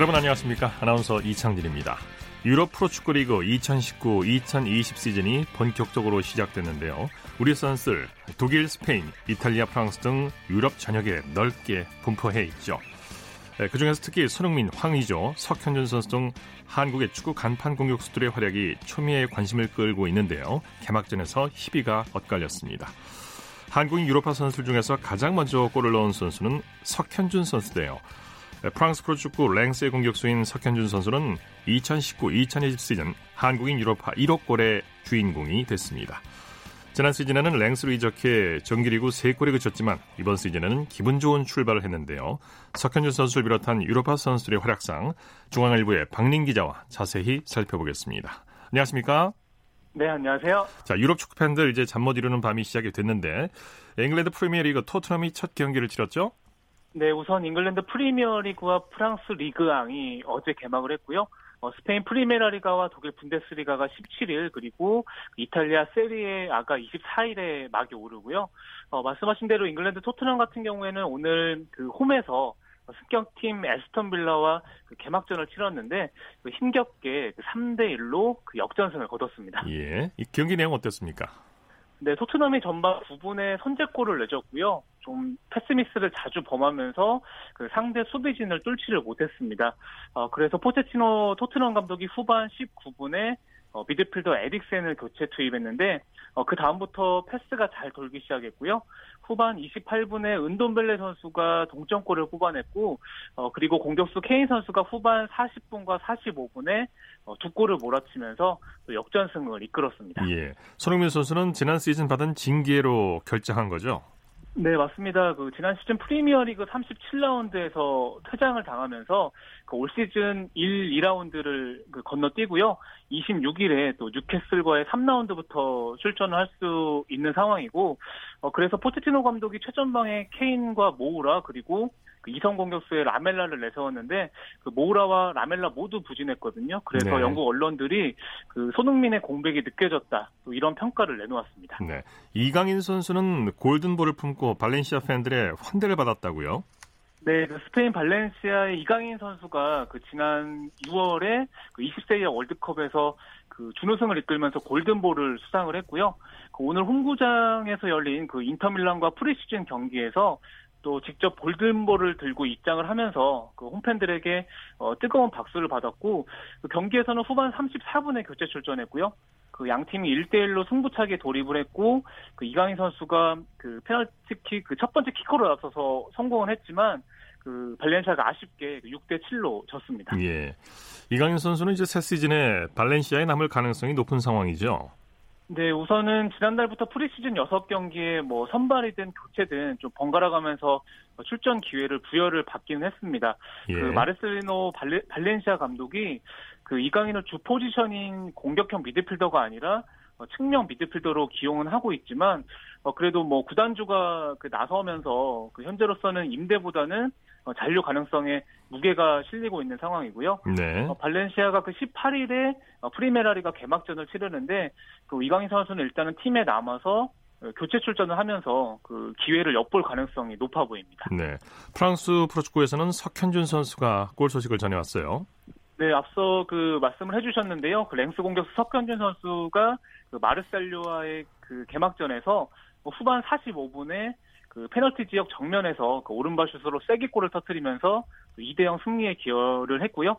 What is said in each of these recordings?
여러분 안녕하십니까? 아나운서 이창진입니다. 유럽 프로축구 리그 2019-2020 시즌이 본격적으로 시작됐는데요. 우리 선수들 독일, 스페인, 이탈리아, 프랑스 등 유럽 전역에 넓게 분포해 있죠. 네, 그중에서 특히 손흥민, 황의조, 석현준 선수 등 한국의 축구 간판 공격수들의 활약이 초미의 관심을 끌고 있는데요. 개막전에서 희비가 엇갈렸습니다. 한국인 유로파 선수들 중에서 가장 먼저 골을 넣은 선수는 석현준 선수인데요. 프랑스 프로축구 랭스의 공격수인 석현준 선수는 2019-2020 시즌 한국인 유로파 1억 골의 주인공이 됐습니다. 지난 시즌에는 랭스로 이적해 정규리그 3골에 그쳤지만 이번 시즌에는 기분 좋은 출발을 했는데요. 석현준 선수를 비롯한 유로파 선수들의 활약상 중앙일보의 박린 기자와 자세히 살펴보겠습니다. 안녕하십니까? 네, 안녕하세요. 자, 유럽 축구 팬들 이제 잠 못 이루는 밤이 시작이 됐는데 잉글랜드 프리미어리그 토트넘이 첫 경기를 치렀죠? 네, 우선 잉글랜드 프리미어리그와 프랑스 리그앙이 어제 개막을 했고요. 어, 스페인 프리메라리가와 독일 분데스리가가 17일 그리고 이탈리아 세리에 A가 24일에 막이 오르고요. 어, 말씀하신 대로 잉글랜드 토트넘 같은 경우에는 오늘 그 홈에서 승격팀 애스턴 빌라와 그 개막전을 치렀는데 그 힘겹게 3대 1로 그 역전승을 거뒀습니다. 예. 이 경기 내용 어땠습니까? 네, 토트넘이 전반 9분에 선제골을 내줬고요. 좀 패스미스를 자주 범하면서 그 상대 수비진을 뚫지를 못했습니다. 어, 그래서 포체티노 토트넘 감독이 후반 19분에 어, 미드필더 에릭센을 교체 투입했는데 어, 그 다음부터 패스가 잘 돌기 시작했고요. 후반 28분에 은돈벨레 선수가 동점골을 뽑아냈고 어, 그리고 공격수 케인 선수가 후반 40분과 45분에 어, 두 골을 몰아치면서 또 역전승을 이끌었습니다. 예, 손흥민 선수는 지난 시즌 받은 징계로 결정한 거죠? 네, 맞습니다. 그 지난 시즌 프리미어리그 37라운드에서 퇴장을 당하면서 그 올 시즌 1, 2라운드를 그 건너뛰고요. 26일에 또 뉴캐슬과의 3라운드부터 출전을 할 수 있는 상황이고 어 그래서 포체티노 감독이 최전방에 케인과 모우라 그리고 그 이성 공격수의 라멜라를 내세웠는데 그 모우라와 라멜라 모두 부진했거든요. 그래서 네. 영국 언론들이 그 손흥민의 공백이 느껴졌다. 또 이런 평가를 내놓았습니다. 네. 이강인 선수는 골든볼을 품고 발렌시아 팬들의 환대를 받았다고요? 네, 그 스페인 발렌시아의 이강인 선수가 그 지난 6월에 그 20세 이하 월드컵에서 그 준우승을 이끌면서 골든볼을 수상을 했고요. 그 오늘 홈구장에서 열린 그 인터밀란과 프리시즌 경기에서 또 직접 골든볼을 들고 입장을 하면서 그 홈팬들에게 어, 뜨거운 박수를 받았고 그 경기에서는 후반 34분에 교체 출전했고요. 그 양 팀이 1대1로 승부차기에 돌입을 했고 그 이강인 선수가 그 페널티킥 그 첫 번째 키커로 나서서 성공을 했지만 그 발렌시아가 아쉽게 6대 7로 졌습니다. 예. 이강인 선수는 이제 새 시즌에 발렌시아에 남을 가능성이 높은 상황이죠. 네, 우선은 지난달부터 프리시즌 6경기에 뭐 선발이든 교체든 좀 번갈아 가면서 출전 기회를 부여를 받기는 했습니다. 예. 그 마르셀리노 발레, 발렌시아 감독이 그 이강인을 주 포지션인 공격형 미드필더가 아니라 어, 측면 미드필더로 기용은 하고 있지만 어, 그래도 뭐 구단주가 그 나서면서 그 현재로서는 임대보다는 어, 잔류 가능성에 무게가 실리고 있는 상황이고요. 네. 어, 발렌시아가 그 18일에 어, 프리메라리가 개막전을 치르는데 그 이강인 선수는 일단은 팀에 남아서 어, 교체 출전을 하면서 그 기회를 엿볼 가능성이 높아 보입니다. 네. 프랑스 프로축구에서는 석현준 선수가 골 소식을 전해왔어요. 네, 앞서 그 말씀을 해주셨는데요. 그 랭스 공격수 석현준 선수가 그 마르셀료와의 그 개막전에서 뭐 후반 45분에 그 페널티 지역 정면에서 그 오른발 슛으로 쐐기골을 터뜨리면서 2대0 승리에 기여를 했고요.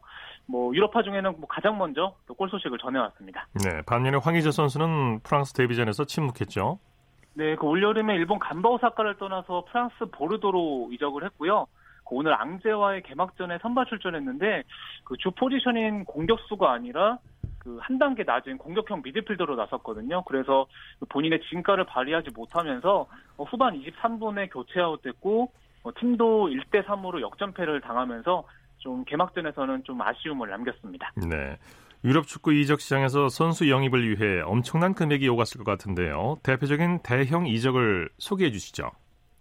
뭐 유럽파 중에는 뭐 가장 먼저 골 소식을 전해왔습니다. 네, 반면에 황희재 선수는 프랑스 데뷔전에서 침묵했죠. 네, 그 올여름에 일본 간바오 사카를 떠나서 프랑스 보르도로 이적을 했고요. 그 오늘 앙제와의 개막전에 선발 출전했는데 그 주 포지션인 공격수가 아니라 그 한 단계 낮은 공격형 미드필더로 나섰거든요. 그래서 본인의 진가를 발휘하지 못하면서 어, 후반 23분에 교체 아웃됐고 어, 팀도 1대 3으로 역전패를 당하면서 좀 개막전에서는 좀 아쉬움을 남겼습니다. 네. 유럽 축구 이적 시장에서 선수 영입을 위해 엄청난 금액이 오갔을 것 같은데요. 대표적인 대형 이적을 소개해 주시죠.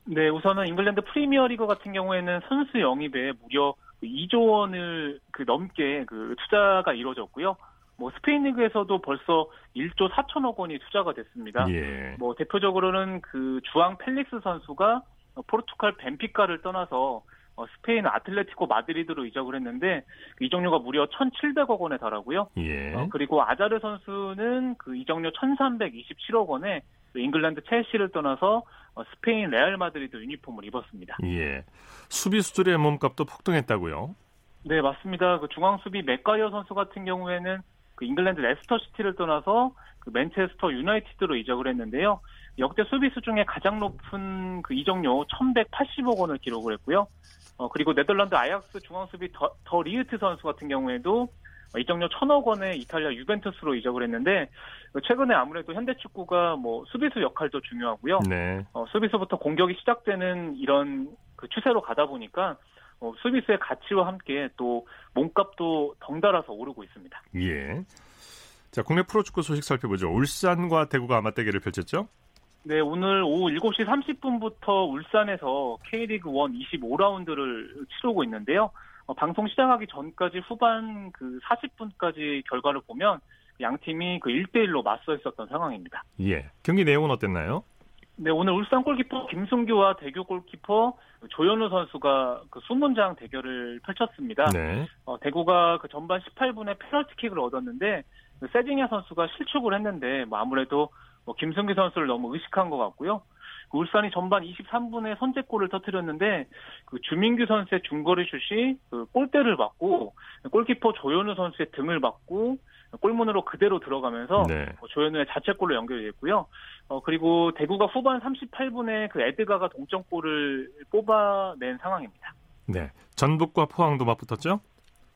네, 우선은 잉글랜드 프리미어리그 같은 경우에는 선수 영입에 무려 2조 원을 그 넘게 그 투자가 이루어졌고요. 뭐 스페인 리그에서도 벌써 1조 4천억 원이 투자가 됐습니다. 예. 뭐 대표적으로는 그 주앙 펠릭스 선수가 포르투갈 벤피카를 떠나서 어, 스페인 아틀레티코 마드리드로 이적을 했는데 그 이적료가 무려 1,700억 원에 달하고요. 예. 어, 그리고 아자르 선수는 그 이적료 1,327억 원에 잉글랜드 첼시를 떠나서 어, 스페인 레알 마드리드 유니폼을 입었습니다. 예. 수비수들의 몸값도 폭등했다고요? 네, 맞습니다. 그 중앙 수비 매과이어 선수 같은 경우에는 그 잉글랜드 레스터 시티를 떠나서 그 맨체스터 유나이티드로 이적을 했는데요. 역대 수비수 중에 가장 높은 그 이적료 1,180억 원을 기록을 했고요. 어, 그리고 네덜란드 아약스 중앙 수비 더, 더 리우트 선수 같은 경우에도 이적료 1,000억 원에 이탈리아 유벤투스로 이적을 했는데 최근에 아무래도 현대 축구가 뭐 수비수 역할도 중요하고요. 네. 어, 수비수부터 공격이 시작되는 이런 그 추세로 가다 보니까 어, 수비수의 가치와 함께 또 몸값도 덩달아서 오르고 있습니다. 예. 자, 국내 프로축구 소식 살펴보죠. 울산과 대구가 맞대결을 펼쳤죠? 네, 오늘 오후 7시 30분부터 울산에서 K리그 1 25라운드를 치르고 있는데요. 어, 방송 시작하기 전까지 후반 그 40분까지 결과를 보면 양 팀이 그 1대1로 맞서 있었던 상황입니다. 예. 경기 내용은 어땠나요? 네, 오늘 울산 골키퍼 김승규와 대교 골키퍼 조현우 선수가 그 수문장 대결을 펼쳤습니다. 네. 어, 대구가 그 전반 18분에 페널티킥을 얻었는데 그 세징야 선수가 실축을 했는데 뭐 아무래도 뭐 김승규 선수를 너무 의식한 것 같고요. 그 울산이 전반 23분에 선제골을 터뜨렸는데 그 주민규 선수의 중거리 슛이 그 골대를 맞고 골키퍼 조현우 선수의 등을 맞고 골문으로 그대로 들어가면서 네. 뭐 조현우의 자책골로 연결이 됐고요. 어, 그리고 대구가 후반 38분에 그 에드가가 동점골을 뽑아낸 상황입니다. 네. 전북과 포항도 맞붙었죠?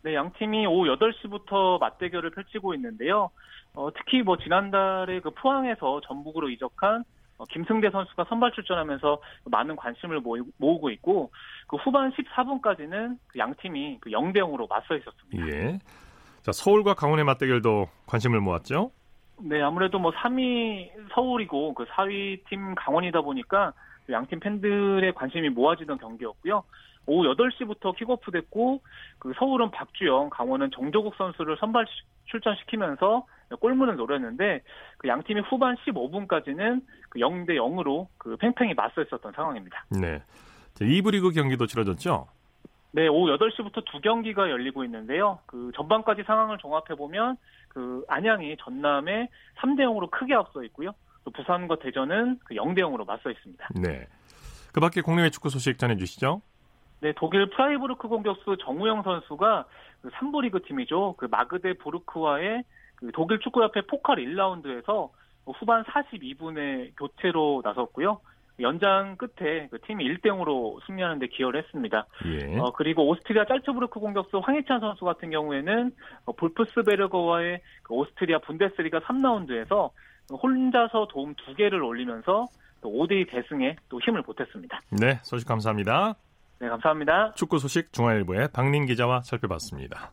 네, 양 팀이 오후 8시부터 맞대결을 펼치고 있는데요. 어, 특히 뭐 지난달에 그 포항에서 전북으로 이적한 어, 김승대 선수가 선발 출전하면서 많은 관심을 모으 고 있고 그 후반 14분까지는 그 양 팀이 그 0대 0으로 맞서 있었습니다. 예. 자, 서울과 강원의 맞대결도 관심을 모았죠? 네, 아무래도 뭐 3위 서울이고 그 4위 팀 강원이다 보니까 양팀 팬들의 관심이 모아지던 경기였고요. 오후 8시부터 킥오프 됐고 그 서울은 박주영, 강원은 정조국 선수를 선발 출전시키면서 골문을 노렸는데 그 양 팀이 후반 15분까지는 그 0대 0으로 그 팽팽히 맞서 있었던 상황입니다. 네. 자, 2부 리그 경기도 치러졌죠? 네, 오후 8시부터 두 경기가 열리고 있는데요. 그 전반까지 상황을 종합해 보면 그 안양이 전남에 3대 0으로 크게 앞서 있고요. 또 부산과 대전은 그 0대 0으로 맞서 있습니다. 네. 그 밖에 국내외 축구 소식 전해 주시죠. 네, 독일 프라이부르크 공격수 정우영 선수가 그 3부 리그 팀이죠. 그 마그데부르크와의 그 독일 축구협회 포칼 1라운드에서 후반 42분에 교체로 나섰고요. 연장 끝에 그 팀이 1대 0으로 승리하는 데 기여를 했습니다. 예. 어, 그리고 오스트리아 짤츠부르크 공격수 황희찬 선수 같은 경우에는 어, 볼프스베르거와의 그 오스트리아 분데스리가 3라운드에서 혼자서 도움 2개를 올리면서 또 5대2 대승에 또 힘을 보탰습니다. 네, 소식 감사합니다. 네, 감사합니다. 축구 소식 중앙일보의 박민 기자와 살펴봤습니다.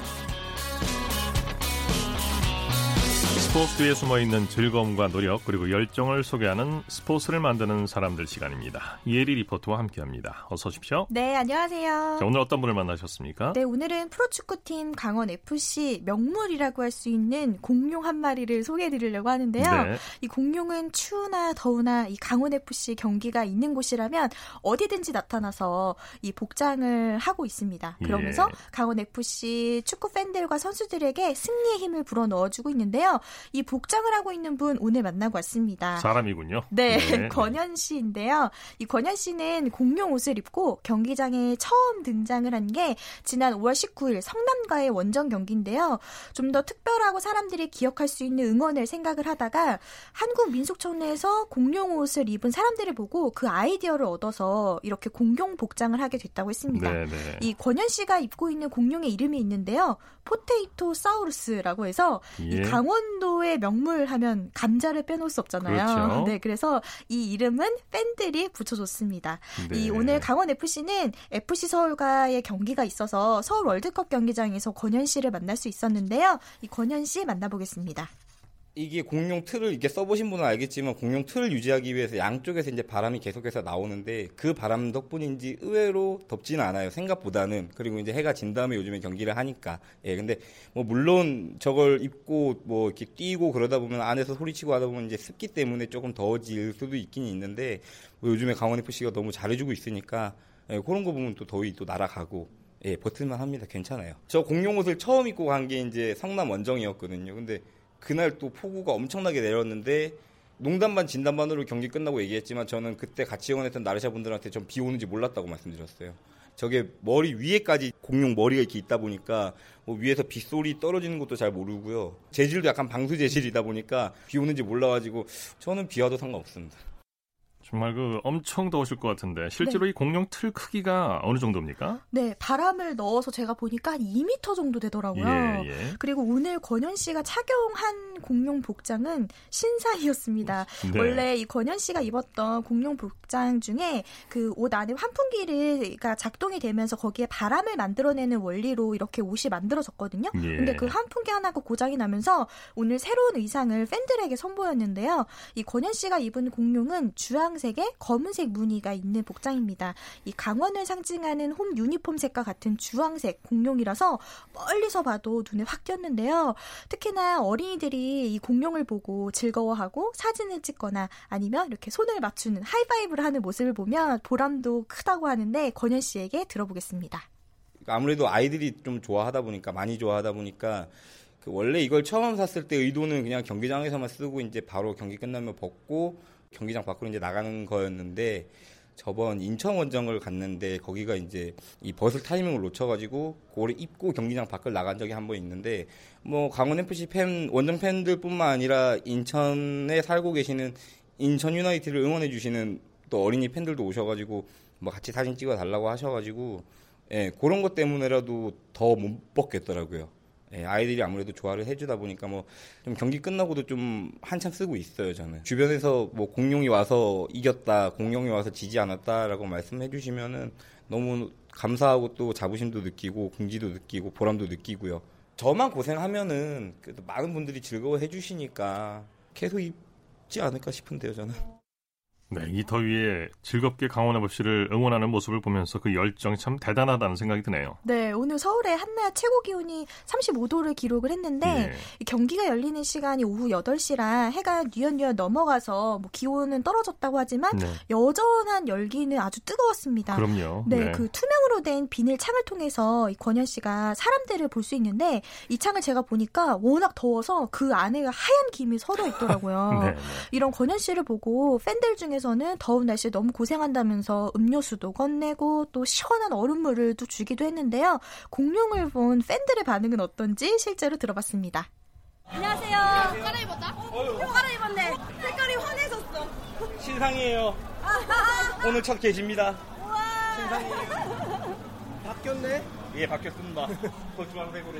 스포츠 뒤에 숨어 있는 즐거움과 노력 그리고 열정을 소개하는 스포츠를 만드는 사람들 시간입니다. 이혜리 리포터와 함께합니다. 어서 오십시오. 네, 안녕하세요. 자, 오늘 어떤 분을 만나셨습니까? 네, 오늘은 프로축구팀 강원FC 명물이라고 할 수 있는 공룡 한 마리를 소개해드리려고 하는데요. 네. 이 공룡은 추우나 더우나 이 강원FC 경기가 있는 곳이라면 어디든지 나타나서 이 복장을 하고 있습니다. 그러면서 예. 강원FC 축구 팬들과 선수들에게 승리의 힘을 불어 넣어주고 있는데요. 이 복장을 하고 있는 분 오늘 만나고 왔습니다. 사람이군요. 네, 권현 씨인데요. 이 권현 씨는 공룡 옷을 입고 경기장에 처음 등장을 한 게 지난 5월 19일 성남과의 원정 경기인데요. 좀 더 특별하고 사람들이 기억할 수 있는 응원을 생각을 하다가 한국 민속촌에서 공룡 옷을 입은 사람들을 보고 그 아이디어를 얻어서 이렇게 공룡 복장을 하게 됐다고 했습니다. 네, 네. 이 권현 씨가 입고 있는 공룡의 이름이 있는데요. 포테이토 사우루스라고 해서 예. 이 강원도 의 명물 하면 감자를 빼놓을 수 없잖아요. 그렇죠. 네, 그래서 이 이름은 팬들이 붙여줬습니다. 네. 이 오늘 강원 FC는 FC 서울과의 경기가 있어서 서울 월드컵 경기장에서 권현 씨를 만날 수 있었는데요. 이 권현 씨 만나보겠습니다. 이게 공룡 틀을 이렇게 써보신 분은 알겠지만 공룡 틀을 유지하기 위해서 양쪽에서 이제 바람이 계속해서 나오는데 그 바람 덕분인지 의외로 덥지는 않아요. 생각보다는 그리고 이제 해가 진 다음에 요즘에 경기를 하니까 예 근데 뭐 물론 저걸 입고 뭐 이렇게 뛰고 그러다 보면 안에서 소리치고 하다 보면 이제 습기 때문에 조금 더워질 수도 있긴 있는데 뭐 요즘에 강원 FC가 너무 잘해주고 있으니까 예, 그런 거 보면 또 더위 또 날아가고 예 버틸만 합니다. 괜찮아요. 저 공룡 옷을 처음 입고 간 게 이제 성남 원정이었거든요. 근데 그날 또 폭우가 엄청나게 내렸는데 농담 반 진담 반으로 경기 끝나고 얘기했지만 저는 그때 같이 응원했던 나르샤 분들한테 전 비 오는지 몰랐다고 말씀드렸어요. 저게 머리 위에까지 공룡 머리가 이렇게 있다 보니까 뭐 위에서 빗소리 떨어지는 것도 잘 모르고요. 재질도 약간 방수 재질이다 보니까 비 오는지 몰라가지고 저는 비 와도 상관없습니다. 정말 그 엄청 더우실 것 같은데 실제로 네. 이 공룡 틀 크기가 어느 정도입니까? 네, 바람을 넣어서 제가 보니까 한 2m 정도 되더라고요. 예, 예. 그리고 오늘 권현 씨가 착용한 공룡 복장은 신사이었습니다. 네. 원래 이 권현 씨가 입었던 공룡 복장 중에 그 옷 안에 환풍기가 작동이 되면서 거기에 바람을 만들어내는 원리로 이렇게 옷이 만들어졌거든요. 예. 근데 그 환풍기 하나가 고장이 나면서 오늘 새로운 의상을 팬들에게 선보였는데요. 이 권현 씨가 입은 공룡은 주황 주황색에 검은색 무늬가 있는 복장입니다. 이 강원을 상징하는 홈 유니폼 색과 같은 주황색 공룡이라서 멀리서 봐도 눈에 확 띄었는데요. 특히나 어린이들이 이 공룡을 보고 즐거워하고 사진을 찍거나 아니면 이렇게 손을 맞추는 하이파이브를 하는 모습을 보면 보람도 크다고 하는데 권현 씨에게 들어보겠습니다. 아무래도 아이들이 좀 좋아하다 보니까 많이 좋아하다 보니까 그 원래 이걸 처음 샀을 때 의도는 그냥 경기장에서만 쓰고 이제 바로 경기 끝나면 벗고 경기장 밖으로 이제 나가는 거였는데 저번 인천 원정을 갔는데 거기가 이제 이 벗을 타이밍을 놓쳐가지고 그거를 입고 경기장 밖을 나간 적이 한 번 있는데 뭐 강원 FC 팬 원정 팬들뿐만 아니라 인천에 살고 계시는 인천 유나이티를 응원해 주시는 또 어린이 팬들도 오셔가지고 뭐 같이 사진 찍어 달라고 하셔가지고 예 그런 것 때문에라도 더 못 벗겠더라고요. 예, 아이들이 아무래도 좋아를 해주다 보니까 뭐 좀 경기 끝나고도 좀 한참 쓰고 있어요 저는. 주변에서 뭐 공룡이 와서 이겼다 공룡이 와서 지지 않았다라고 말씀해 주시면은 너무 감사하고 또 자부심도 느끼고 긍지도 느끼고 보람도 느끼고요. 저만 고생하면은 그래도 많은 분들이 즐거워해 주시니까 계속 입지 않을까 싶은데요 저는 네, 이 더위에 즐겁게 강원 FC를 응원하는 모습을 보면서 그 열정이 참 대단하다는 생각이 드네요. 네, 오늘 서울의 한낮 최고 기온이 35도를 기록을 했는데 네. 경기가 열리는 시간이 오후 8시라 해가 뉘엿뉘엿 넘어가서 뭐 기온은 떨어졌다고 하지만 네. 여전한 열기는 아주 뜨거웠습니다. 그럼요. 네, 네. 그 투명으로 된 비닐 창을 통해서 권현 씨가 사람들을 볼 수 있는데 이 창을 제가 보니까 워낙 더워서 그 안에 하얀 김이 서려 있더라고요. 네, 네. 이런 권현 씨를 보고 팬들 중에 쪽에서는 더운 날씨에 너무 고생한다면서 음료수도 건네고 또 시원한 얼음물을 또 주기도 했는데요. 공룡을 본 팬들의 반응은 어떤지 실제로 들어봤습니다. 안녕하세요. 갈아입었다? 어, 갈아입었네. 색깔이 환해졌어. 신상이에요. 오늘 첫 계십니다. 신상이에요. 바뀌었네? 예, 바뀌었습니다. 더 주황색으로.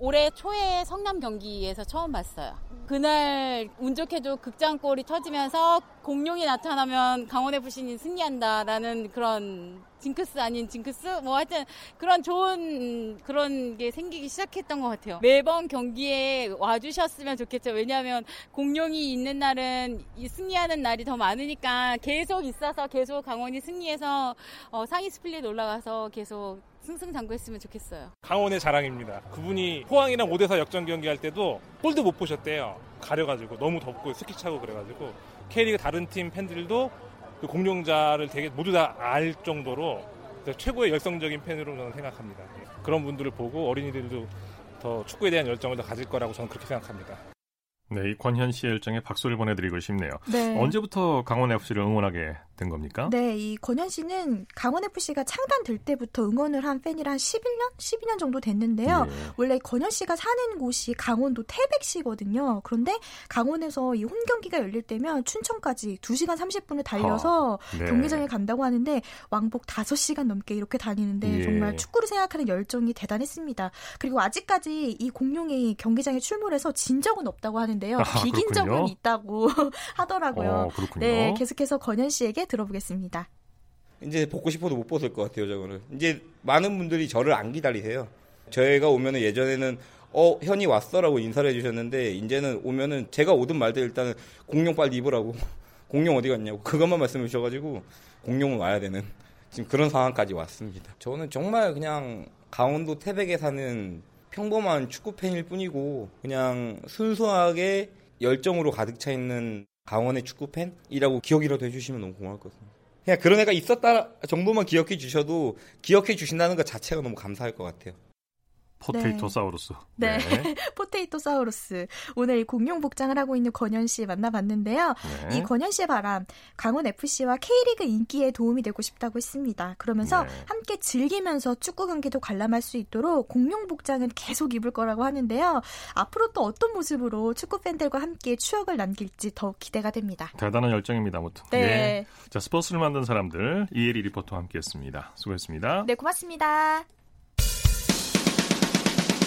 올해 초에 성남 경기에서 처음 봤어요. 그날 운 좋게도 극장골이 터지면서 공룡이 나타나면 강원의 부신이 승리한다라는 그런 징크스 아닌 징크스? 뭐 하여튼 그런 좋은 그런 게 생기기 시작했던 것 같아요. 매번 경기에 와주셨으면 좋겠죠. 왜냐하면 공룡이 있는 날은 승리하는 날이 더 많으니까 계속 있어서 계속 강원이 승리해서 어, 상위 스플릿 올라가서 계속 승승장구했으면 좋겠어요. 강원의 자랑입니다. 그분이 포항이랑 5대4 역전 경기할 때도 골도 못 보셨대요. 가려가지고 너무 덥고 습기 차고 그래가지고 K리그 다른 팀 팬들도 그 공룡좌를 되게 모두 다 알 정도로 최고의 열성적인 팬으로 저는 생각합니다. 그런 분들을 보고 어린이들도 더 축구에 대한 열정을 더 가질 거라고 저는 그렇게 생각합니다. 네, 이 권현 씨의 열정에 박수를 보내드리고 싶네요. 네. 언제부터 강원 FC를 응원하게 된 겁니까? 네, 이 권현 씨는 강원 FC가 창단될 때부터 응원을 한 팬이라 한 11년, 12년 정도 됐는데요. 예. 원래 권현 씨가 사는 곳이 강원도 태백시거든요. 그런데 강원에서 이 홈 경기가 열릴 때면 춘천까지 2시간 30분을 달려서 아, 네. 경기장에 간다고 하는데 왕복 5시간 넘게 이렇게 다니는데 예. 정말 축구를 생각하는 열정이 대단했습니다. 그리고 아직까지 이 공룡이 경기장에 출몰해서 진 적은 없다고 하는데요. 아, 비긴 적은 있다고 하더라고요. 어, 네, 계속해서 권현 씨에게 들어보겠습니다. 이제 벗고 싶어도 못 벗을 것 같아요, 저거는. 이제 많은 분들이 저를 안 기다리세요. 저희가 오면은 예전에는 어 현이 왔어라고 인사를 해주셨는데 이제는 오면은 제가 오든 말든 일단은 공룡 빨리 입으라고 공룡 어디 갔냐고 그것만 말씀해 주셔가지고 공룡은 와야 되는 지금 그런 상황까지 왔습니다. 저는 정말 그냥 강원도 태백에 사는 평범한 축구 팬일 뿐이고 그냥 순수하게 열정으로 가득 차 있는 강원의 축구 팬이라고 기억이라도 해주시면 너무 고마울 것 같습니다. 그냥 그런 애가 있었다 정도만 기억해 주셔도 기억해 주신다는 것 자체가 너무 감사할 것 같아요. 포테이토 사우루스. 네. 네. 포테이토 사우루스. 오늘 공룡 복장을 하고 있는 권현 씨 만나봤는데요. 네. 이 권현 씨의 바람, 강원 FC와 K리그 인기에 도움이 되고 싶다고 했습니다. 그러면서 네. 함께 즐기면서 축구 경기도 관람할 수 있도록 공룡 복장은 계속 입을 거라고 하는데요. 앞으로 또 어떤 모습으로 축구 팬들과 함께 추억을 남길지 더욱 기대가 됩니다. 대단한 열정입니다. 아무튼. 네. 네. 자, 스포츠를 만든 사람들 이혜리 리포터와 함께했습니다. 수고했습니다. 네, 고맙습니다.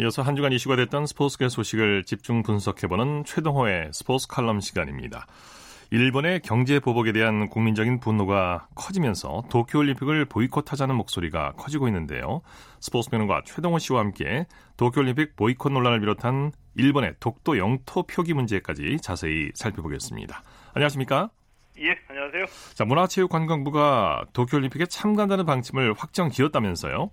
이어서 한 주간 이슈가 됐던 스포츠계 소식을 집중 분석해보는 최동호의 스포츠 칼럼 시간입니다. 일본의 경제 보복에 대한 국민적인 분노가 커지면서 도쿄올림픽을 보이콧하자는 목소리가 커지고 있는데요. 스포츠 평론가 최동호 씨와 함께 도쿄올림픽 보이콧 논란을 비롯한 일본의 독도 영토 표기 문제까지 자세히 살펴보겠습니다. 안녕하십니까? 예, 안녕하세요. 자, 문화체육관광부가 도쿄올림픽에 참가한다는 방침을 확정 지었다면서요?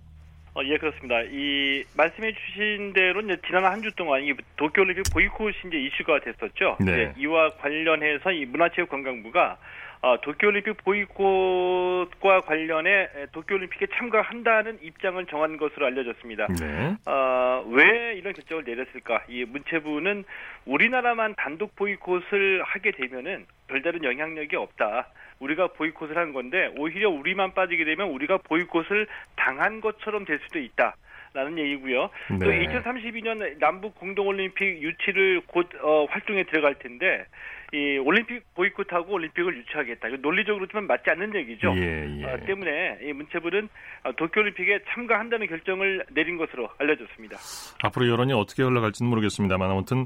어, 예, 그렇습니다. 이 말씀해 주신 대로 이제 지난 한 주 동안 이 도쿄올림픽 보이콧이 이제 이슈가 됐었죠. 네. 이와 관련해서 이 문화체육관광부가 어, 도쿄올림픽 보이콧과 관련해 도쿄올림픽에 참가한다는 입장을 정한 것으로 알려졌습니다. 네. 어, 왜 이런 결정을 내렸을까? 이 문체부는 우리나라만 단독 보이콧을 하게 되면은 별다른 영향력이 없다. 우리가 보이콧을 한 건데 오히려 우리만 빠지게 되면 우리가 보이콧을 당한 것처럼 될 수도 있다. 라는 얘기고요. 네. 또 2032년 남북 공동올림픽 유치를 곧 어, 활동에 들어갈 텐데 이 올림픽 보이콧하고 올림픽을 유치하겠다. 이거 논리적으로 좀 맞지 않는 얘기죠. 예, 예. 어, 때문에 이 문체부는 어, 도쿄올림픽에 참가한다는 결정을 내린 것으로 알려졌습니다. 앞으로 여론이 어떻게 흘러갈지는 모르겠습니다만 아무튼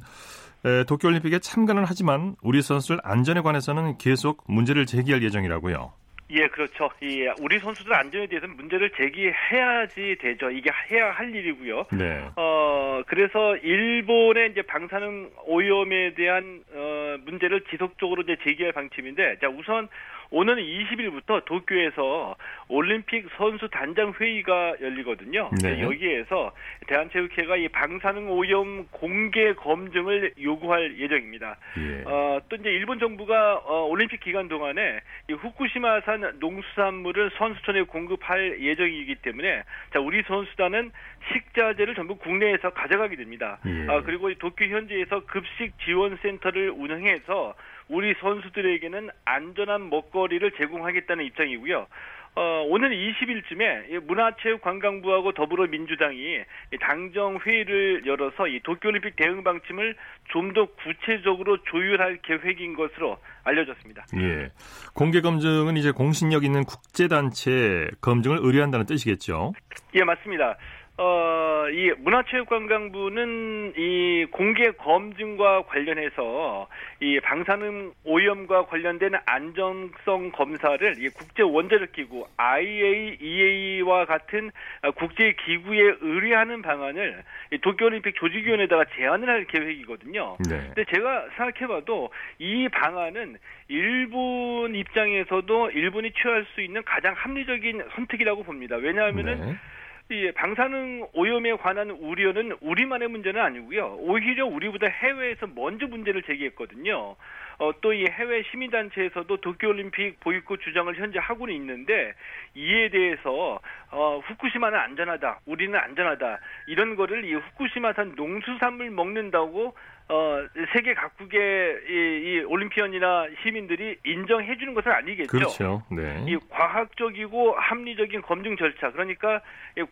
에, 도쿄올림픽에 참가는 하지만 우리 선수들 안전에 관해서는 계속 문제를 제기할 예정이라고요. 예, 그렇죠. 이 우리 선수들 안전에 대해서는 문제를 제기해야지 되죠. 이게 해야 할 일이고요. 네. 어, 그래서 일본의 이제 방사능 오염에 대한 어, 문제를 지속적으로 이제 제기할 방침인데, 자 우선 오는 20일부터 도쿄에서 올림픽 선수 단장 회의가 열리거든요. 네. 여기에서 대한체육회가 이 방사능 오염 공개 검증을 요구할 예정입니다. 예. 어, 또 이제 일본 정부가 어, 올림픽 기간 동안에 이 후쿠시마산 농수산물을 선수촌에 공급할 예정이기 때문에 자 우리 선수단은 식자재를 전부 국내에서 가져가게 됩니다. 예. 아, 그리고 도쿄 현지에서 급식 지원 센터를 운영해서 우리 선수들에게는 안전한 먹거리를 제공하겠다는 입장이고요. 어, 오늘 20일쯤에 문화체육관광부하고 더불어민주당이 당정 회의를 열어서 이 도쿄올림픽 대응 방침을 좀 더 구체적으로 조율할 계획인 것으로 알려졌습니다. 예. 공개 검증은 이제 공신력 있는 국제단체 검증을 의뢰한다는 뜻이겠죠? 예, 맞습니다. 어, 이 문화체육관광부는 이 공개 검증과 관련해서 이 방사능 오염과 관련된 안정성 검사를 이 국제 원자력 기구 IAEA와 같은 국제 기구에 의뢰하는 방안을 도쿄 올림픽 조직 위원회에다가 제안을 할 계획이거든요. 네. 근데 제가 생각해 봐도 이 방안은 일본 입장에서도 일본이 취할 수 있는 가장 합리적인 선택이라고 봅니다. 왜냐하면은 네. 이 방사능 오염에 관한 우려는 우리만의 문제는 아니고요. 오히려 우리보다 해외에서 먼저 문제를 제기했거든요. 어, 또 이 해외 시민단체에서도 도쿄올림픽 보이콧 주장을 현재 하고는 있는데 이에 대해서 어, 후쿠시마는 안전하다, 우리는 안전하다 이런 거를 이 후쿠시마산 농수산물 먹는다고 어, 세계 각국의 이, 이 올림피언이나 시민들이 인정해 주는 것은 아니겠죠. 그렇죠. 네. 이 과학적이고 합리적인 검증 절차 그러니까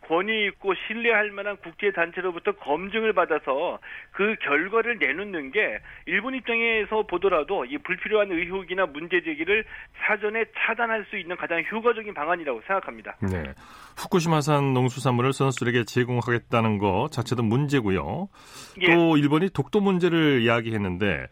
권위 있고 신뢰할 만한 국제 단체로부터 검증을 받아서 그 결과를 내놓는 게 일본 입장에서 보더라도 이 불필요한 의혹이나 문제 제기를 사전에 차단할 수 있는 가장 효과적인 방안이라고 생각합니다. 네. 후쿠시마산 농수산물을 선수들에게 제공하겠다는 것 자체도 문제고요. 예. 또 일본이 독도 문제 를 이야기했는데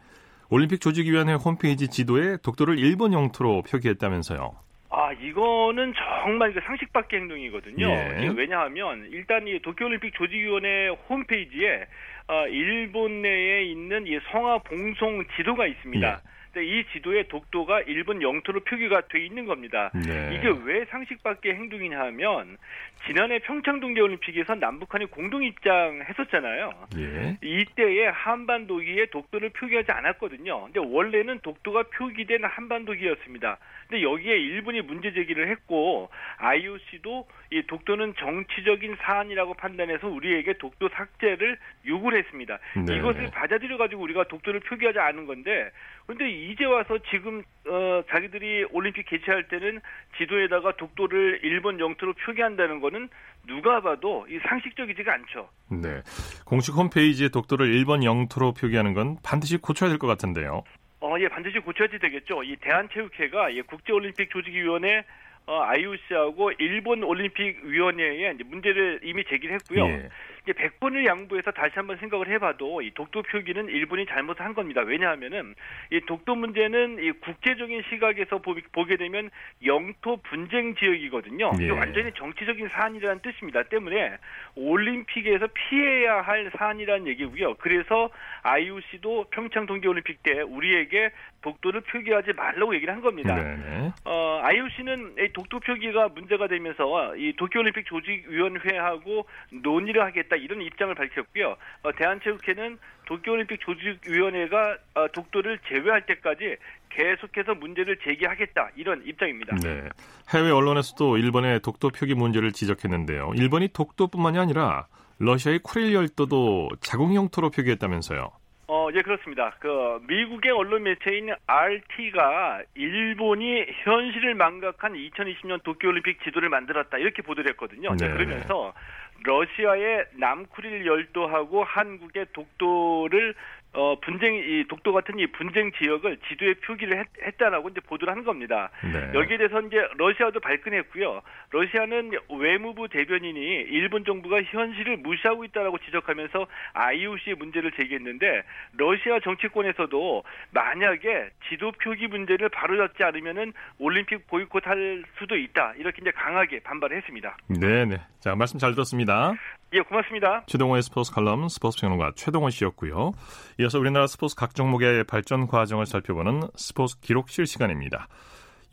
올림픽 조직위원회 홈페이지 지도에 독도를 일본 영토로 표기했다면서요. 아, 이거는 정말 상식 밖의 행동이거든요. 예. 왜냐하면 일단 이 도쿄올림픽 조직위원회 홈페이지에 어, 일본 내에 있는 이 성화 봉송 지도가 있습니다. 예. 이 지도에 독도가 일본 영토로 표기가 돼 있는 겁니다. 네. 이게 왜 상식 밖의 행동이냐 하면 지난해 평창 동계올림픽에서 남북한이 공동 입장했었잖아요. 예. 이때에 한반도기에 독도를 표기하지 않았거든요. 근데 원래는 독도가 표기된 한반도기였습니다. 근데 여기에 일본이 문제 제기를 했고 IOC도 이 독도는 정치적인 사안이라고 판단해서 우리에게 독도 삭제를 요구를 했습니다. 네. 이것을 받아들여 가지고 우리가 독도를 표기하지 않은 건데 근데 이제 와서 지금 어 자기들이 올림픽 개최할 때는 지도에다가 독도를 일본 영토로 표기한다는 거는 누가 봐도 이 상식적이지가 않죠. 네. 공식 홈페이지에 독도를 일본 영토로 표기하는 건 반드시 고쳐야 될 것 같은데요. 어, 예, 반드시 고쳐야 되겠죠. 이 대한체육회가 예, 국제올림픽 조직위원회 어, IOC하고 일본 올림픽 위원회에 문제를 이미 제기를 했고요. 예. 이제 100번을 양보해서 다시 한번 생각을 해봐도 이 독도 표기는 일본이 잘못한 겁니다. 왜냐하면은 이 독도 문제는 이 국제적인 시각에서 보 게 되면 영토 분쟁 지역이거든요. 예. 완전히 정치적인 사안이라는 뜻입니다. 때문에 올림픽에서 피해야 할 사안이라는 얘기고요. 그래서 IOC도 평창 동계올림픽 때 우리에게 독도를 표기하지 말라고 얘기를 한 겁니다. 네네. 어, IOC는 이 독도 표기가 문제가 되면서 이 도쿄올림픽 조직위원회하고 논의를 하겠다 이런 입장을 밝혔고요. 어, 대한체육회는 도쿄올림픽 조직위원회가 어, 독도를 제외할 때까지 계속해서 문제를 제기하겠다 이런 입장입니다. 네. 해외 언론에서도 일본의 독도 표기 문제를 지적했는데요. 일본이 독도뿐만이 아니라 러시아의 쿠릴 열도도 자국 영토로 표기했다면서요. 어, 예, 그렇습니다. 그, 미국의 언론 매체인 RT가 일본이 현실을 망각한 2020년 도쿄올림픽 지도를 만들었다. 이렇게 보도를 했거든요. 네. 그러면서 러시아의 남쿠릴 열도하고 한국의 독도를 어, 분쟁, 이 독도 같은 이 분쟁 지역을 지도에 표기를 했, 다라고 이제 보도를 하는 겁니다. 네. 여기에 대해서 이제 러시아도 발끈했고요. 러시아는 외무부 대변인이 일본 정부가 현실을 무시하고 있다라고 지적하면서 IOC의 문제를 제기했는데 러시아 정치권에서도 만약에 지도 표기 문제를 바로잡지 않으면은 올림픽 보이콧할 수도 있다. 이렇게 이제 강하게 반발을 했습니다. 네, 네. 자, 말씀 잘 들었습니다. 예, 고맙습니다. 최동호의 스포츠 칼럼 스포츠 평론가 최동호 씨였고요. 이어서 우리나라 스포츠 각 종목의 발전 과정을 살펴보는 스포츠 기록실 시간입니다.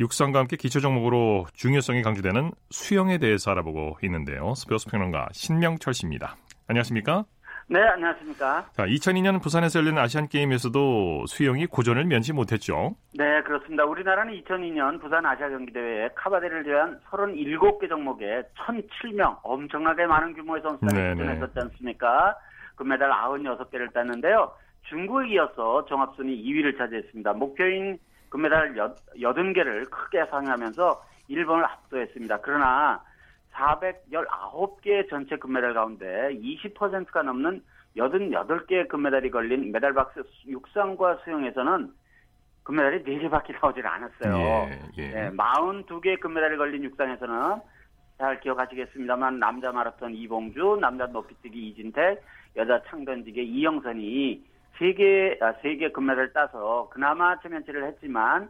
육상과 함께 기초 종목으로 중요성이 강조되는 수영에 대해서 알아보고 있는데요. 스포츠 평론가 신명철 씨입니다. 안녕하십니까? 네, 안녕하십니까. 자, 2002년 부산에서 열린 아시안 게임에서도 수영이 고전을 면치 못했죠. 네, 그렇습니다. 우리나라는 2002년 부산 아시아 경기 대회에 카바데를 제한 37개 종목에 1,007명, 엄청나게 많은 규모의 선수들이 출전했었지 않습니까? 금메달 96개를 땄는데요. 중국에 이어서 종합순위 2위를 차지했습니다. 목표인 금메달 80개를 크게 상회하면서 일본을 압도했습니다. 그러나 419개 전체 금메달 가운데 20%가 넘는 88개의 금메달이 걸린 메달 박스 육상과 수영에서는 금메달이 4개밖에 나오질 않았어요. 예, 예. 네, 42개 금메달이 걸린 육상에서는 잘 기억하시겠습니다만 남자 마라톤 이봉주, 남자 높이뛰기 이진택, 여자 창던지기 이영선이 3개, 아, 3개 금메달을 따서 그나마 최면치를 했지만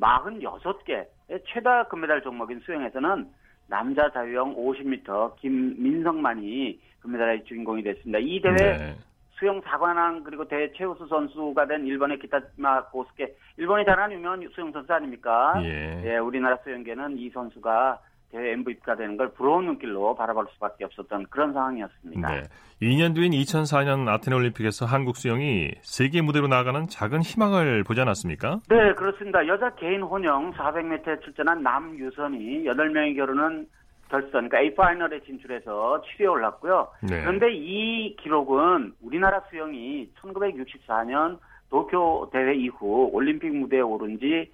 46개 최다 금메달 종목인 수영에서는 남자 자유형 50m 김민성만이 금메달의 주인공이 됐습니다. 이 대회 네. 수영 4관왕 그리고 대회 최우수 선수가 된 일본의 기타마 고스케 일본이 잘하는 유명한 수영 선수 아닙니까? 예. 예, 우리나라 수영계는 이 선수가 대회 MVP가 되는 걸 부러운 눈길로 바라볼 수밖에 없었던 그런 상황이었습니다. 네. 2년 뒤인 2004년 아테네 올림픽에서 한국 수영이 세계 무대로 나아가는 작은 희망을 보지 않았습니까? 네, 그렇습니다. 여자 개인 혼영 400m에 출전한 남유선이 8명의 결혼은 결선, 그러니까 A 파이널에 진출해서 7위에 올랐고요. 네. 그런데 이 기록은 우리나라 수영이 1964년 도쿄 대회 이후 올림픽 무대에 오른 지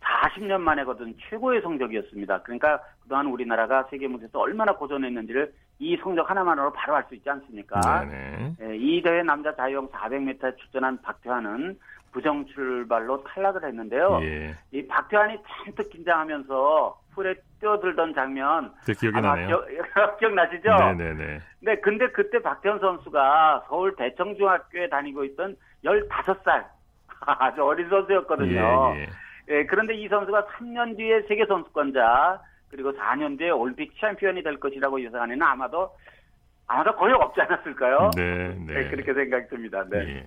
40년 만에 거둔 최고의 성적이었습니다. 그러니까 그동안 우리나라가 세계 무대에서 얼마나 고전했는지를 이 성적 하나만으로 바로 알 수 있지 않습니까? 예, 이 대회 남자 자유형 400m에 출전한 박태환은 부정 출발로 탈락을 했는데요. 예. 이 박태환이 잔뜩 긴장하면서 풀에 뛰어들던 장면 기억이 나네요. 기억, 기억 나시죠? 네네네. 네, 근데 그때 박태환 선수가 서울 대청중학교에 다니고 있던 15살 아주 어린 선수였거든요. 예, 예. 예, 그런데 이 선수가 3년 뒤에 세계 선수권자 그리고 4년 뒤에 올림픽 챔피언이 될 것이라고 예상하는 아마도 아마도 거의 없지 않았을까요? 네, 네. 네 그렇게 생각이 듭니다. 네. 예.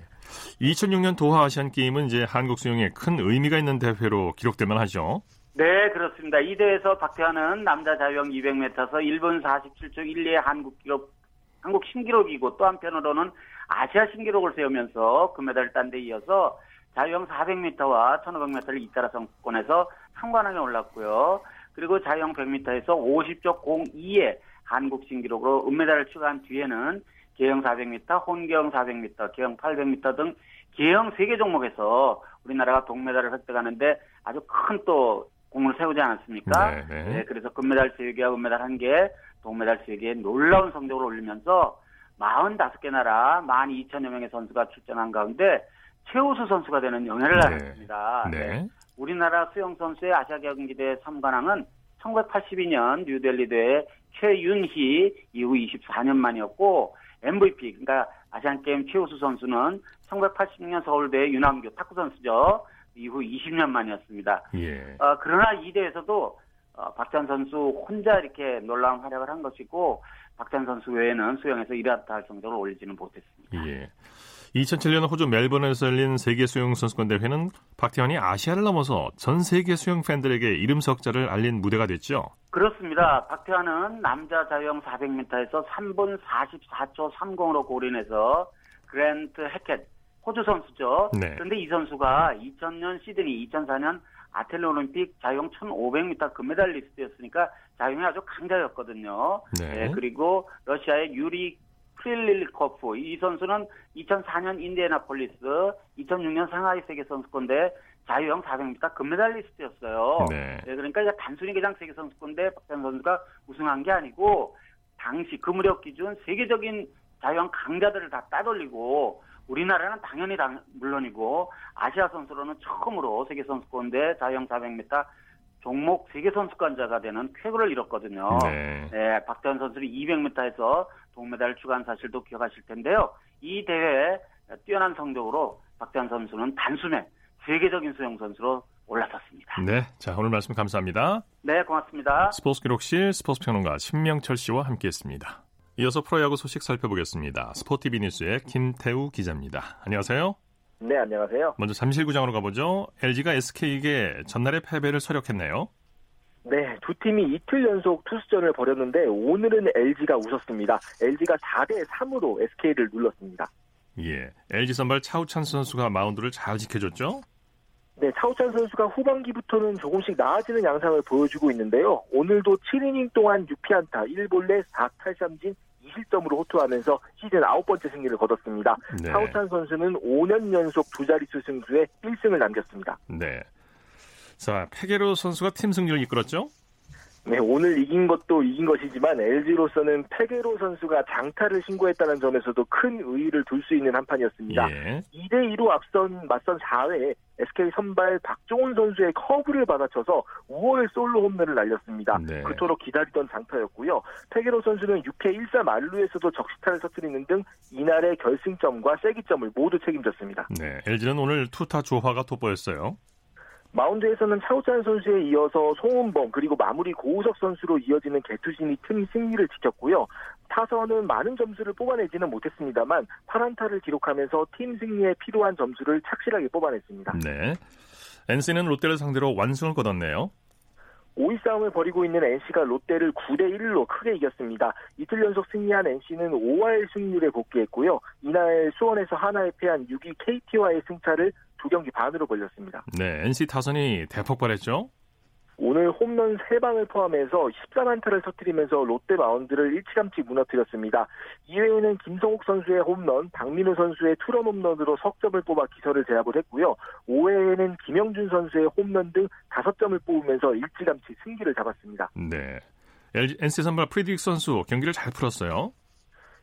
2006년 도하 아시안 게임은 이제 한국 수영에 큰 의미가 있는 대회로 기록되만 하죠. 네, 그렇습니다. 이 대회에서 박태환은 남자 자유형 200m에서 1분 47초 12의 한국 기록, 한국 신기록이고 또 한편으로는 아시아 신기록을 세우면서 금메달을 딴 데 이어서 자유형 400m와 1500m를 잇따라 성권에서 상관왕에 올랐고요. 그리고 자유형 100m에서 50조 02의 한국 신기록으로 은메달을 추가한 뒤에는 개형 400m, 혼계형 400m, 개형 800m 등 개형 3개 종목에서 우리나라가 동메달을 획득하는데 아주 큰 또 공을 세우지 않았습니까? 네, 네. 네, 그래서 금메달 3개와 은메달 1개, 동메달 3개 놀라운 성적을 올리면서 45개 나라 12,000여 명의 선수가 출전한 가운데 최우수 선수가 되는 영예를 네. 받았습니다. 네. 네. 우리나라 수영 선수의 아시아 경기대 3관왕은 1982년 뉴델리 대회 최윤희 이후 24년 만이었고 MVP 그러니까 아시안 게임 최우수 선수는 1986년 서울대 윤남규 탁구 선수죠. 이후 20년 만이었습니다. 예. 어, 그러나 이 대회에서도 어, 박찬 선수 혼자 이렇게 놀라운 활약을 한 것이고 박찬 선수 외에는 수영에서 이렇다 할 정도로 올리지는 못했습니다. 예. 2007년 호주 멜번에서 열린 세계 수영 선수권 대회는 박태환이 아시아를 넘어서 전 세계 수영 팬들에게 이름 석자를 알린 무대가 됐죠. 그렇습니다. 박태환은 남자 자유형 400m에서 3분 44초 30으로 골인해서 그랜트 해켓 호주 선수죠. 네. 그런데 이 선수가 2000년 시드니, 2004년 아테네 올림픽 자유형 1500m 금메달리스트였으니까 자유형이 아주 강자였거든요. 네. 네 그리고 러시아의 유리 프릴루코프 이 선수는 2004년 인디애나폴리스, 2006년 상하이 세계 선수권대 자유형 400m 금메달리스트였어요. 네. 네, 그러니까 이제 단순히 그냥 세계 선수권대 박태환 선수가 우승한 게 아니고 당시 그 무렵 기준 세계적인 자유형 강자들을 다 따돌리고 우리나라는 당연히 당, 물론이고 아시아 선수로는 처음으로 세계 선수권대 자유형 400m 종목 세계 선수권자가 되는 쾌거를 이뤘거든요. 네. 네 박태환 선수는 200m에서 동메달을 추가한 사실도 기억하실 텐데요. 이 대회에 뛰어난 성적으로 박태환 선수는 단숨에 세계적인 수영 선수로 올라섰습니다. 네, 자 오늘 말씀 감사합니다. 네, 고맙습니다. 스포츠 기록실 스포츠 평론가 신명철 씨와 함께했습니다. 이어서 프로야구 소식 살펴보겠습니다. 스포티비 뉴스의 김태우 기자입니다. 안녕하세요. 네, 안녕하세요. 먼저 잠실구장으로 가보죠. LG가 SK에게 전날의 패배를 서력했네요. 네, 두 팀이 이틀 연속 투수전을 벌였는데 오늘은 LG가 웃었습니다. LG가 4대 3으로 SK를 눌렀습니다. 예, LG 선발 차우찬 선수가 마운드를 잘 지켜줬죠? 네, 차우찬 선수가 후반기부터는 조금씩 나아지는 양상을 보여주고 있는데요. 오늘도 7이닝 동안 6피안타, 1볼넷 4탈삼진 2실점으로 호투하면서 시즌 아홉 번째 승리를 거뒀습니다. 네. 차우찬 선수는 5년 연속 두 자릿수 승수에 1승을 남겼습니다. 네. 자, 페게로 선수가 팀 승리를 이끌었죠? 네, 오늘 이긴 것도 이긴 것이지만 LG로서는 페게로 선수가 장타를 신고했다는 점에서도 큰 의의를 둘 수 있는 한 판이었습니다. 예. 2대 2로 앞선 맞선 4회에 SK 선발 박종훈 선수의 커브를 받아쳐서 5월 솔로 홈런을 날렸습니다. 네. 그토록 기다리던 장타였고요. 페게로 선수는 6회 1사 만루에서도 적시타를 터뜨리는 등 이날의 결승점과 세기점을 모두 책임졌습니다. 네, LG는 오늘 투타 조화가 돋보였어요. 마운드에서는 차우찬 선수에 이어서 송은범 그리고 마무리 고우석 선수로 이어지는 개투신이 팀 승리를 지켰고요. 타선은 많은 점수를 뽑아내지는 못했습니다만 8안타를 기록하면서 팀 승리에 필요한 점수를 착실하게 뽑아냈습니다. 네. NC는 롯데를 상대로 완승을 거뒀네요. 5위 싸움을 벌이고 있는 NC가 롯데를 9대 1로 크게 이겼습니다. 이틀 연속 승리한 NC는 5할 승률에 복귀했고요. 이날 수원에서 하나에 패한 6위 KT와의 승차를 두 경기 반으로 벌렸습니다. 네, NC 타선이 대폭발했죠? 오늘 홈런 3방을 포함해서 14만타를 터뜨리면서 롯데 마운드를 일찌감치 무너뜨렸습니다. 이외에는 김성욱 선수의 홈런, 박민우 선수의 투런 홈런으로 석점을 뽑아 기선을 제압을 했고요. 5회에는 김영준 선수의 홈런 등 5점을 뽑으면서 일찌감치 승기를 잡았습니다. 네. NC 선발 프리드릭 선수 경기를 잘 풀었어요.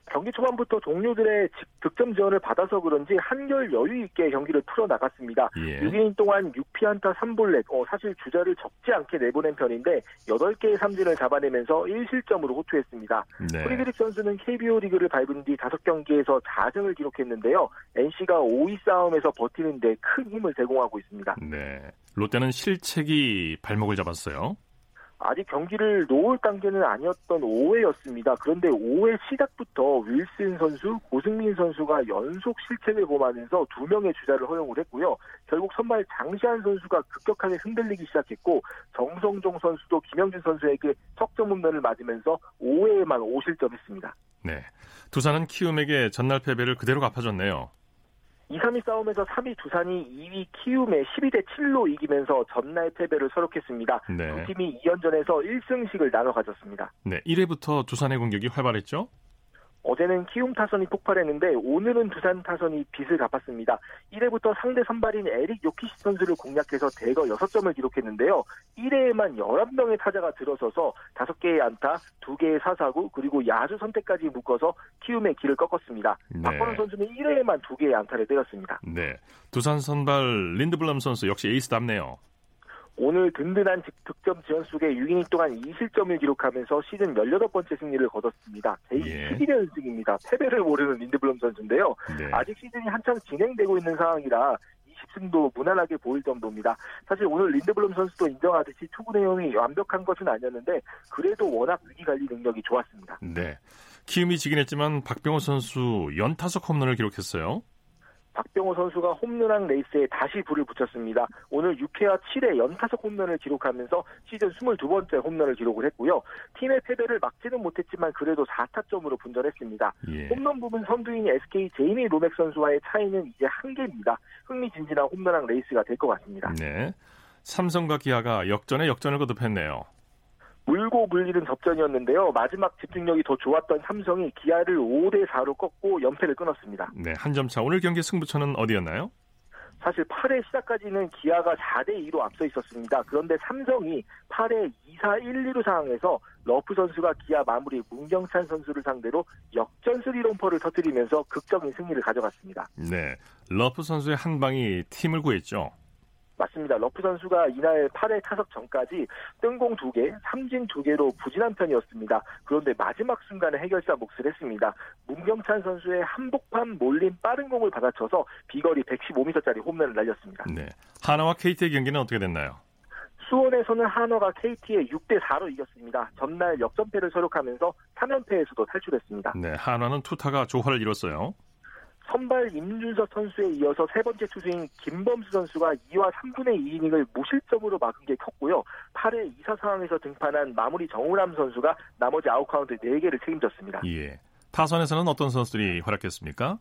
경기 초반부터 동료들의 득점 지원을 받아서 그런지 한결 여유 있게 경기를 풀어 나갔습니다. 예. 6이닝 동안 6피안타 3볼넷, 어, 사실 주자를 적지 않게 내보낸 편인데 8개의 삼진을 잡아내면서 1실점으로 호투했습니다. 네. 프리드릭 선수는 KBO 리그를 밟은 뒤 5경기에서 4승을 기록했는데요. NC가 5위 싸움에서 버티는데 큰 힘을 제공하고 있습니다. 네. 롯데는 실책이 발목을 잡았어요. 아직 경기를 놓을 단계는 아니었던 5회였습니다. 그런데 5회 시작부터 윌슨 선수, 고승민 선수가 연속 실책을 범하면서 두 명의 주자를 허용을 했고요. 결국 선발 장시한 선수가 급격하게 흔들리기 시작했고 정성종 선수도 김영준 선수에게 석점 홈런을 맞으면서 5회에만 5실점했습니다. 네. 두산은 키움에게 전날 패배를 그대로 갚아줬네요. 2, 3위 싸움에서 3위 두산이 2위 키움에 12대 7로 이기면서 전날 패배를 서록했습니다. 네. 두 팀이 2연전에서 1승씩을 나눠 가졌습니다. 네, 1회부터 두산의 공격이 활발했죠? 어제는 키움 타선이 폭발했는데 오늘은 두산 타선이 빚을 갚았습니다. 1회부터 상대 선발인 에릭 요키시 선수를 공략해서 대거 6점을 기록했는데요. 1회에만 11명의 타자가 들어서서 5개의 안타, 2개의 사사구, 그리고 야수 선택까지 묶어서 키움의 길을 꺾었습니다. 네. 박건우 선수는 1회에만 2개의 안타를 때렸습니다. 네. 두산 선발 린드블럼 선수 역시 에이스답네요. 오늘 든든한 득점 지원 속에 6이닝 동안 2실점을 기록하면서 시즌 18번째 승리를 거뒀습니다. 제 11연승입니다. 패배를 모르는 린드블럼 선수인데요. 네. 아직 시즌이 한창 진행되고 있는 상황이라 20승도 무난하게 보일 정도입니다. 사실 오늘 린드블럼 선수도 인정하듯이 투구 내용이 완벽한 것은 아니었는데 그래도 워낙 위기관리 능력이 좋았습니다. 네. 키움이 지긴 했지만 박병호 선수 연타석 홈런을 기록했어요. 박병호 선수가 홈런왕 레이스에 다시 불을 붙였습니다. 오늘 6회와 7회 연타석 홈런을 기록하면서 시즌 22번째 홈런을 기록을 했고요. 팀의 패배를 막지는 못했지만 그래도 4타점으로 분전했습니다. 예. 홈런 부문 선두인 SK 제이미 로맥 선수와의 차이는 이제 한 개입니다. 흥미진진한 홈런왕 레이스가 될 것 같습니다. 네. 삼성과 기아가 역전에 역전을 거듭했네요. 물고 물리는 접전이었는데요. 마지막 집중력이 더 좋았던 삼성이 기아를 5대 4로 꺾고 연패를 끊었습니다. 네, 한 점 차. 오늘 경기 승부처는 어디였나요? 사실 8회 시작까지는 기아가 4대 2로 앞서 있었습니다. 그런데 삼성이 8회 2사 1, 2루 상황에서 러프 선수가 기아 마무리 문경찬 선수를 상대로 역전 스리런포를 터뜨리면서 극적인 승리를 가져갔습니다. 네, 러프 선수의 한 방이 팀을 구했죠. 맞습니다. 러프 선수가 이날 8회 타석 전까지 뜬공 2개, 삼진 2개로 부진한 편이었습니다. 그런데 마지막 순간에 해결사 몫을 했습니다. 문경찬 선수의 한복판 몰린 빠른 공을 받아쳐서 비거리 115m짜리 홈런을 날렸습니다. 네. 한화와 KT의 경기는 어떻게 됐나요? 수원에서는 한화가 KT에 6대 4로 이겼습니다. 전날 역전패를 설욕하면서 3연패에서도 탈출했습니다. 네, 한화는 투타가 조화를 이뤘어요. 선발 임준섭 선수에 이어서 세 번째 투수인 김범수 선수가 2와 3분의 2이닝을 무실점으로 막은 게 컸고요. 8회 2사 상황에서 등판한 마무리 정우람 선수가 나머지 아웃카운트 4개를 책임졌습니다. 예. 타선에서는 어떤 선수들이 활약했습니까?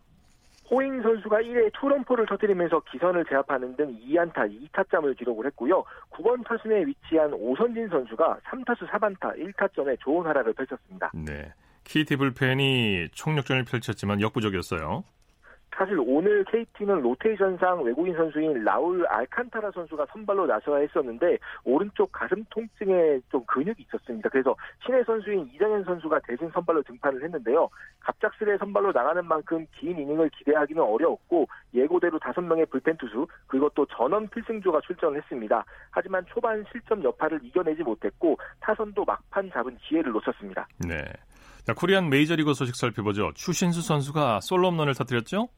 호잉 선수가 1회 투런포를 터뜨리면서 기선을 제압하는 등 2안타 2타점을 기록을 했고요. 9번 타순에 위치한 오선진 선수가 3타수 3안타 1타점에 좋은 활약을 펼쳤습니다. 네. 키티 불펜이 총력전을 펼쳤지만 역부족이었어요. 사실 오늘 KT는 로테이션상 외국인 선수인 라울 알칸타라 선수가 선발로 나서야 했었는데 오른쪽 가슴 통증에 좀 근육이 있었습니다. 그래서 신의 선수인 이정현 선수가 대신 선발로 등판을 했는데요. 갑작스레 선발로 나가는 만큼 긴 이닝을 기대하기는 어려웠고 예고대로 다섯 명의 불펜 투수 그리고 또 전원 필승조가 출전을 했습니다. 하지만 초반 실점 여파를 이겨내지 못했고 타선도 막판 잡은 기회를 놓쳤습니다. 네. 자, 코리안 메이저리그 소식 살펴보죠. 추신수 선수가 솔로 홈런을 터뜨렸죠?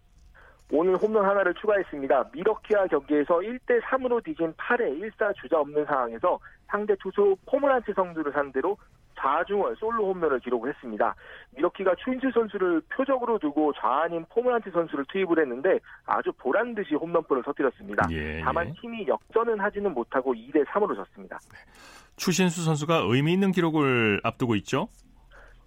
오늘 홈런 하나를 추가했습니다. 밀워키와 경기에서 1대 3으로 뒤진 8회 1사 주자 없는 상황에서 상대 투수 포머란츠 선수를 상대로 좌중월 솔로 홈런을 기록을 했습니다. 밀워키가 추신수 선수를 표적으로 두고 좌안인 포머란츠 선수를 투입을 했는데 아주 보란 듯이 홈런볼을 터뜨렸습니다. 예, 다만 예. 팀이 역전은 하지는 못하고 2대 3으로 졌습니다. 추신수 선수가 의미 있는 기록을 앞두고 있죠?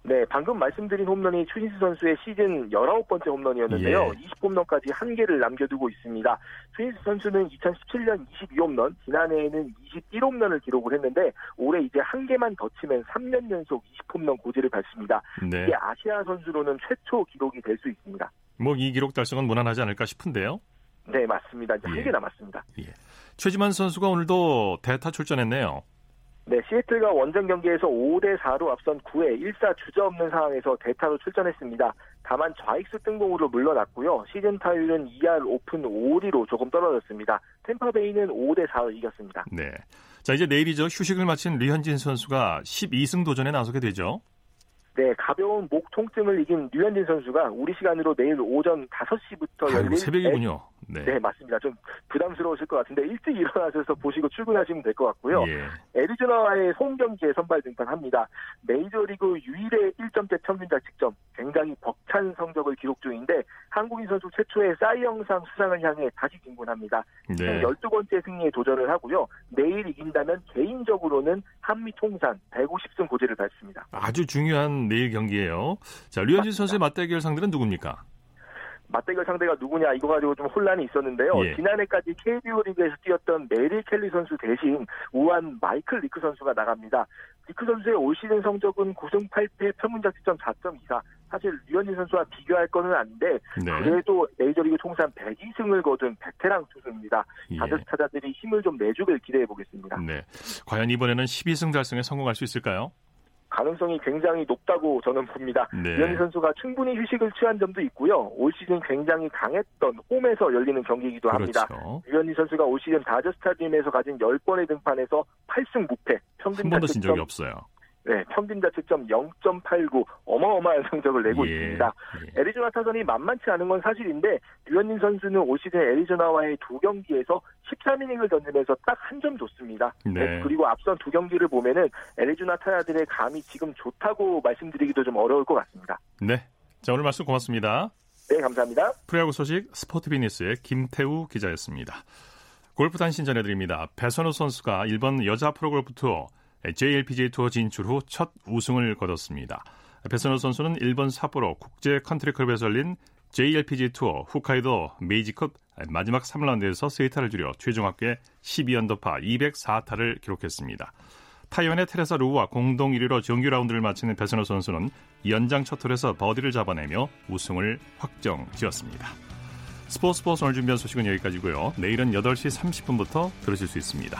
네, 방금 말씀드린 홈런이 추신수 선수의 시즌 19번째 홈런이었는데요. 예. 20홈런까지 한 개를 남겨두고 있습니다. 추신수 선수는 2017년 22홈런, 지난해에는 21홈런을 기록을 했는데 올해 이제 한 개만 더 치면 3년 연속 20홈런 고지를 밟습니다. 네. 이게 아시아 선수로는 최초 기록이 될 수 있습니다. 뭐 이 기록 달성은 무난하지 않을까 싶은데요. 네, 맞습니다. 이제 예. 한개 남았습니다. 예. 최지만 선수가 오늘도 대타 출전했네요. 네, 시애틀과 원정 경기에서 5대 4로 앞선 9회 1사 주저 없는 상황에서 대타로 출전했습니다. 다만 좌익수 뜬공으로 물러났고요. 시즌 타율은 2할 오픈 5리로 조금 떨어졌습니다. 템파베이는 5대 4로 이겼습니다. 네. 자, 이제 내일이죠. 휴식을 마친 류현진 선수가 12승 도전에 나서게 되죠. 네, 가벼운 목 통증을 이긴 류현진 선수가 우리 시간으로 내일 오전 5시부터 열릴 새벽이군요. 네. 네. 맞습니다. 좀 부담스러우실 것 같은데 일찍 일어나셔서 보시고 출근하시면 될 것 같고요. 예. 애리조나와의 홈 경기에 선발 등판합니다. 메이저리그 유일의 1점대 평균 자책점 굉장히 벅찬 성적을 기록 중인데 한국인 선수 최초의 사이영상 수상을 향해 다시 진군합니다. 네. 12번째 승리에 도전을 하고요. 내일 이긴다면 개인적으로는 한미 통산 150승 고지를 밟습니다. 아주 중요한 내일 경기예요. 자, 류현진 선수의 맞대결 상대는 누굽니까? 맞대결 상대가 누구냐 이거 가지고 좀 혼란이 있었는데요. 예. 지난해까지 KBO 리그에서 뛰었던 메릴 켈리 선수 대신 우완 마이클 리크 선수가 나갑니다. 리크 선수의 올 시즌 성적은 9승 8패 평균 자책점 4.24. 사실 류현진 선수와 비교할 거는 아닌데 네. 그래도 메이저리그 총산 102승을 거둔 베테랑 투수입니다. 예. 다저스 타자들이 힘을 좀 내주길 기대해 보겠습니다. 네. 과연 이번에는 12승 달성에 성공할 수 있을까요? 가능성이 굉장히 높다고 저는 봅니다. 네. 이현희 선수가 충분히 휴식을 취한 점도 있고요. 올 시즌 굉장히 강했던 홈에서 열리는 경기이기도 그렇죠. 합니다. 유현희 선수가 올 시즌 다저 스타디움에서 가진 10번의 등판에서 8승 무패, 평균 한 번도 진 적이 없어요. 네, 평균 자책점 0.89 어마어마한 성적을 내고 예, 있습니다. 예. 애리조나 타선이 만만치 않은 건 사실인데 류현진 선수는 올 시즌 애리조나와의 두 경기에서 13이닝을 던지면서 딱 한 점 줬습니다. 네. 네. 그리고 앞선 두 경기를 보면은 애리조나 타자들의 감이 지금 좋다고 말씀드리기도 좀 어려울 것 같습니다. 네, 자 오늘 말씀 고맙습니다. 네, 감사합니다. 프로야구 소식 스포티비뉴스의 김태우 기자였습니다. 골프 단신 전해드립니다. 배선우 선수가 일본 여자 프로골프 투어 JLPGA 투어 진출 후 첫 우승을 거뒀습니다. 배선우 선수는 일본 삿포로 국제 컨트리클럽에서 열린 JLPGA 투어 홋카이도 메이지컵 마지막 3라운드에서 세 타를 줄여 최종 합계 12언더파 204타를 기록했습니다. 타이완의 테레사 루와 공동 1위로 정규 라운드를 마치는 배선호 선수는 연장 첫 홀에서 버디를 잡아내며 우승을 확정 지었습니다. 스포츠 스포츠 오늘 준비한 소식은 여기까지고요. 내일은 8시 30분부터 들으실 수 있습니다.